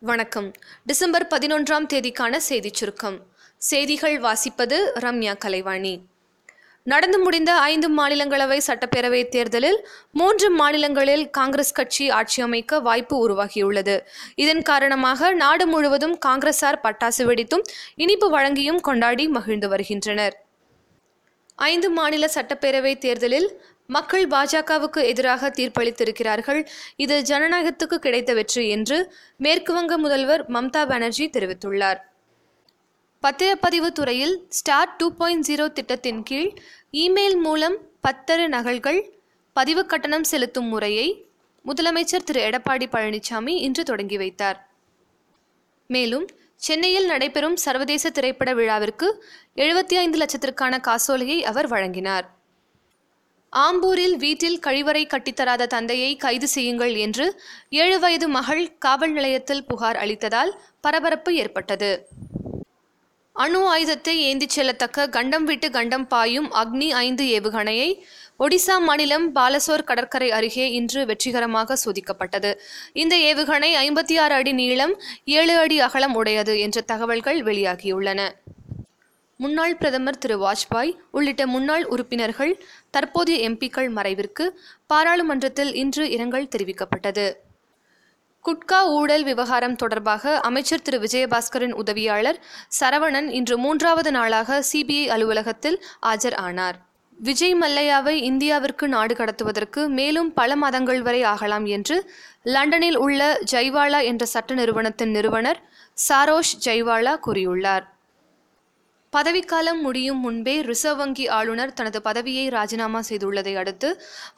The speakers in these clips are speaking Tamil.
வணக்கம். டிசம்பர் பதினொன்றாம் தேதிக்கான செய்திச் சுருக்கம். செய்திகள் வாசிப்பது ரம்யா கலைவாணி. நடந்து முடிந்த ஐந்து மாநிலங்களவை சட்டப்பேரவை தேர்தலில் மூன்று மாநிலங்களில் காங்கிரஸ் கட்சி ஆட்சி அமைக்க வாய்ப்பு உருவாகியுள்ளது. இதன் காரணமாக நாடு முழுவதும் காங்கிரசார் பட்டாசு வெடித்தும் இனிப்பு வழங்கியும் கொண்டாடி மகிழ்ந்து வருகின்றனர். ஐந்து மாநில சட்டப்பேரவை தேர்தலில் மக்கள் பாஜகவுக்கு எதிராக தீர்ப்பளித்திருக்கிறார்கள். இது ஜனநாயகத்துக்கு கிடைத்த வெற்றி என்று மேற்குவங்க முதல்வர் மம்தா பானர்ஜி தெரிவித்துள்ளார். பத்திரப்பதிவு துறையில் ஸ்டார் டூ பாயிண்ட் ஜீரோ திட்டத்தின் கீழ் இமெயில் மூலம் பத்தர நகல்கள் பதிவு கட்டணம் செலுத்தும் முறையை முதலமைச்சர் திரு எடப்பாடி பழனிசாமி இன்று தொடங்கி வைத்தார். மேலும் சென்னையில் நடைபெறும் சர்வதேச திரைப்பட விழாவிற்கு எழுபத்தி ஐந்து லட்சத்திற்கான காசோலையை அவர் வழங்கினார். ஆம்பூரில் வீட்டில் கழிவறை கட்டித்தராத தந்தையை கைது செய்யுங்கள் என்று ஏழு வயது மகள் காவல் நிலையத்தில் புகார் அளித்ததால் பரபரப்பு ஏற்பட்டது. அணு ஆயுதத்தை ஏந்திச் செல்லத்தக்க கண்டம் விட்டு கண்டம் பாயும் அக்னி ஐந்து ஏவுகணையை ஒடிசா மாநிலம் பாலசோர் கடற்கரை அருகே இன்று வெற்றிகரமாக சோதிக்கப்பட்டது. இந்த ஏவுகணை ஐம்பத்தி ஆறு அடி நீளம் ஏழு அடி அகலம் உடையது என்ற தகவல்கள் வெளியாகியுள்ளன. முன்னாள் பிரதமர் திரு வாஜ்பாய் உள்ளிட்ட முன்னாள் உறுப்பினர்கள் தற்போதைய எம்பிக்கள் மறைவிற்கு பாராளுமன்றத்தில் இன்று இரங்கல் தெரிவிக்கப்பட்டது. குட்கா ஊழல் விவகாரம் தொடர்பாக அமைச்சர் திரு. விஜயபாஸ்கரின் உதவியாளர் சரவணன் இன்று மூன்றாவது நாளாக சிபிஐ அலுவலகத்தில் ஆஜர் ஆனார். விஜய் மல்லையாவை இந்தியாவிற்கு நாடு கடத்துவதற்கு மேலும் பல மாதங்கள் வரை ஆகலாம் என்று லண்டனில் உள்ள ஜைவாலா என்ற சட்ட நிறுவனத்தின் நிறுவனர் சாரோஷ் ஜைவாலா கூறியுள்ளார். பதவிக்காலம் முடியும் முன்பே ரிசர்வ் வங்கி ஆளுநர் தனது பதவியை ராஜினாமா செய்துள்ளதை அடுத்து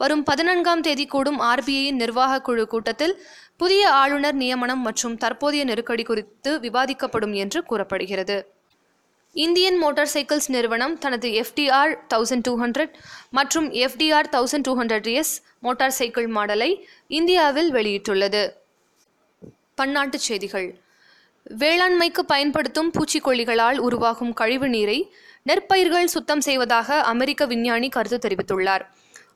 வரும் பதினான்காம் தேதி கூடும் ஆர்பிஐயின் நிர்வாக குழு கூட்டத்தில் புதிய ஆளுநர் நியமனம் மற்றும் தற்போதைய நெருக்கடி குறித்து விவாதிக்கப்படும் என்று கூறப்படுகிறது. இந்தியன் மோட்டார் சைக்கிள்ஸ் நிறுவனம் தனது எஃப்டிஆர் தௌசண்ட் டூ ஹண்ட்ரட் மற்றும் FTR thousand two hundred S motor cycle மாடலை இந்தியாவில் வெளியிட்டுள்ளது. பன்னாட்டுச் செய்திகள். வேளாண்மைக்கு பயன்படுத்தும் பூச்சிக்கொல்லிகளால் உருவாகும் கழிவு நீரை நெற்பயிர்கள் சுத்தம் செய்வதாக அமெரிக்க விஞ்ஞானி கருத்து தெரிவித்துள்ளார்.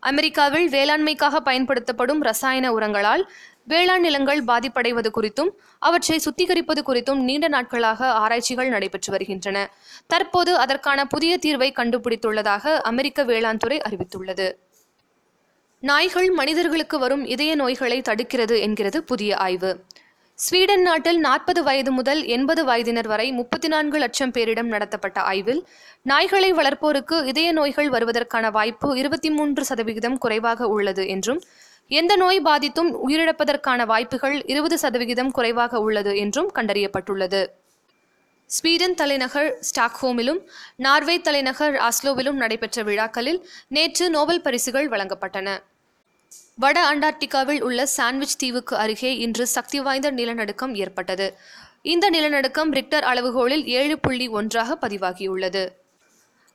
அமெரிக்காவில் வேளாண்மைக்காக பயன்படுத்தப்படும் ரசாயன உரங்களால் வேளாண் நிலங்கள் பாதிப்படைவது குறித்தும் அவற்றை சுத்திகரிப்பது குறித்தும் நீண்ட நாட்களாக ஆராய்ச்சிகள் நடைபெற்று வருகின்றன. தற்போது அதற்கான புதிய தீர்வை கண்டுபிடித்துள்ளதாக அமெரிக்க வேளாண் துறை அறிவித்துள்ளது. நாய்கள் மனிதர்களுக்கு வரும் இதய நோய்களை தடுக்கிறது என்கிறது புதிய ஆய்வு. ஸ்வீடன் நாட்டில் நாற்பது வயது முதல் எண்பது வயதினர் வரை முப்பத்தி நான்கு லட்சம் பேரிடம் நடத்தப்பட்ட ஆய்வில் நாய்களை வளர்ப்போருக்கு இதய நோய்கள் வருவதற்கான வாய்ப்பு இருபத்தி மூன்று சதவிகிதம் குறைவாக உள்ளது என்றும் எந்த நோய் பாதித்தும் உயிரிழப்பதற்கான வாய்ப்புகள் இருபது சதவிகிதம் குறைவாக உள்ளது என்றும் கண்டறியப்பட்டுள்ளது. ஸ்வீடன் தலைநகர் ஸ்டாக்ஹோமிலும் நார்வே தலைநகர் ஆஸ்லோவிலும் நடைபெற்ற விழாக்களில் நேற்று நோபல் பரிசுகள் வழங்கப்பட்டன. வட அண்டார்டிகாவில் உள்ள சாண்ட்விச் தீவுக்கு அருகே இன்று சக்தி வாய்ந்த நிலநடுக்கம் ஏற்பட்டது. இந்த நிலநடுக்கம் ரிக்டர் அளவுகோலில் ஏழு புள்ளி ஒன்றாக பதிவாகியுள்ளது.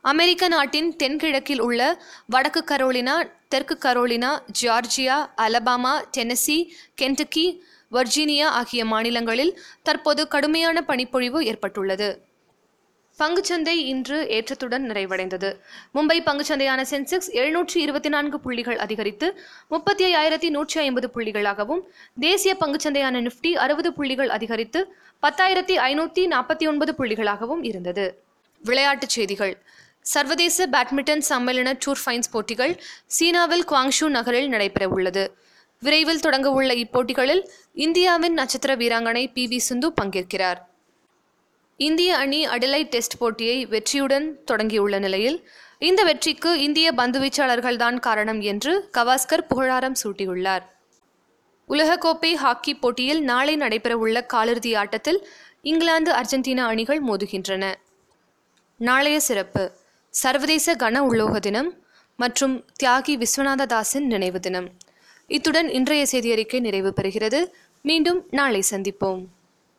அமெரிக்க நாட்டின் தென்கிழக்கில் உள்ள வடக்கு கரோலினா தெற்கு Carolina Georgia Alabama Tennessee Kentucky Virginia ஆகிய மாநிலங்களில் தற்போது கடுமையான பனிப்பொழிவு ஏற்பட்டுள்ளது. பங்குச்சந்தை இன்று ஏற்றத்துடன் நிறைவடைந்தது. மும்பை பங்குச்சந்தையான சென்செக்ஸ் எழுநூற்றி இருபத்தி நான்கு புள்ளிகள் அதிகரித்து முப்பத்தி ஐயாயிரத்தி நூற்றி ஐம்பது புள்ளிகளாகவும் தேசிய பங்குச்சந்தையான நிப்டி அறுபது புள்ளிகள் அதிகரித்து பத்தாயிரத்தி ஐநூற்றி நாற்பத்தி ஒன்பது புள்ளிகளாகவும் இருந்தது. விளையாட்டுச் செய்திகள். சர்வதேச பேட்மிண்டன் சம்மேளன டூர் ஃபைன்ஸ் போட்டிகள் சீனாவில் குவாங்ஷூ நகரில் நடைபெற உள்ளது விரைவில் தொடங்கவுள்ள இப்போட்டிகளில் இந்தியாவின் நட்சத்திர வீராங்கனை பி வி சிந்து பங்கேற்கிறார். இந்திய அணி அடிலை டெஸ்ட் போட்டியை வெற்றியுடன் தொடங்கியுள்ள நிலையில் இந்த வெற்றிக்கு இந்திய பந்துவீச்சாளர்கள்தான் காரணம் என்று கவாஸ்கர் புகழாரம் சூட்டியுள்ளார். உலகக்கோப்பை ஹாக்கி போட்டியில் நாளை நடைபெறவுள்ள காலிறுதி ஆட்டத்தில் இங்கிலாந்து அர்ஜென்டினா அணிகள் மோதுகின்றன. நாளைய சிறப்பு சர்வதேச கன உலோக தினம் மற்றும் தியாகி விஸ்வநாததாசின் நினைவு தினம். இத்துடன் இன்றைய செய்தியறிக்கை நிறைவு பெறுகிறது. மீண்டும் நாளை சந்திப்போம்.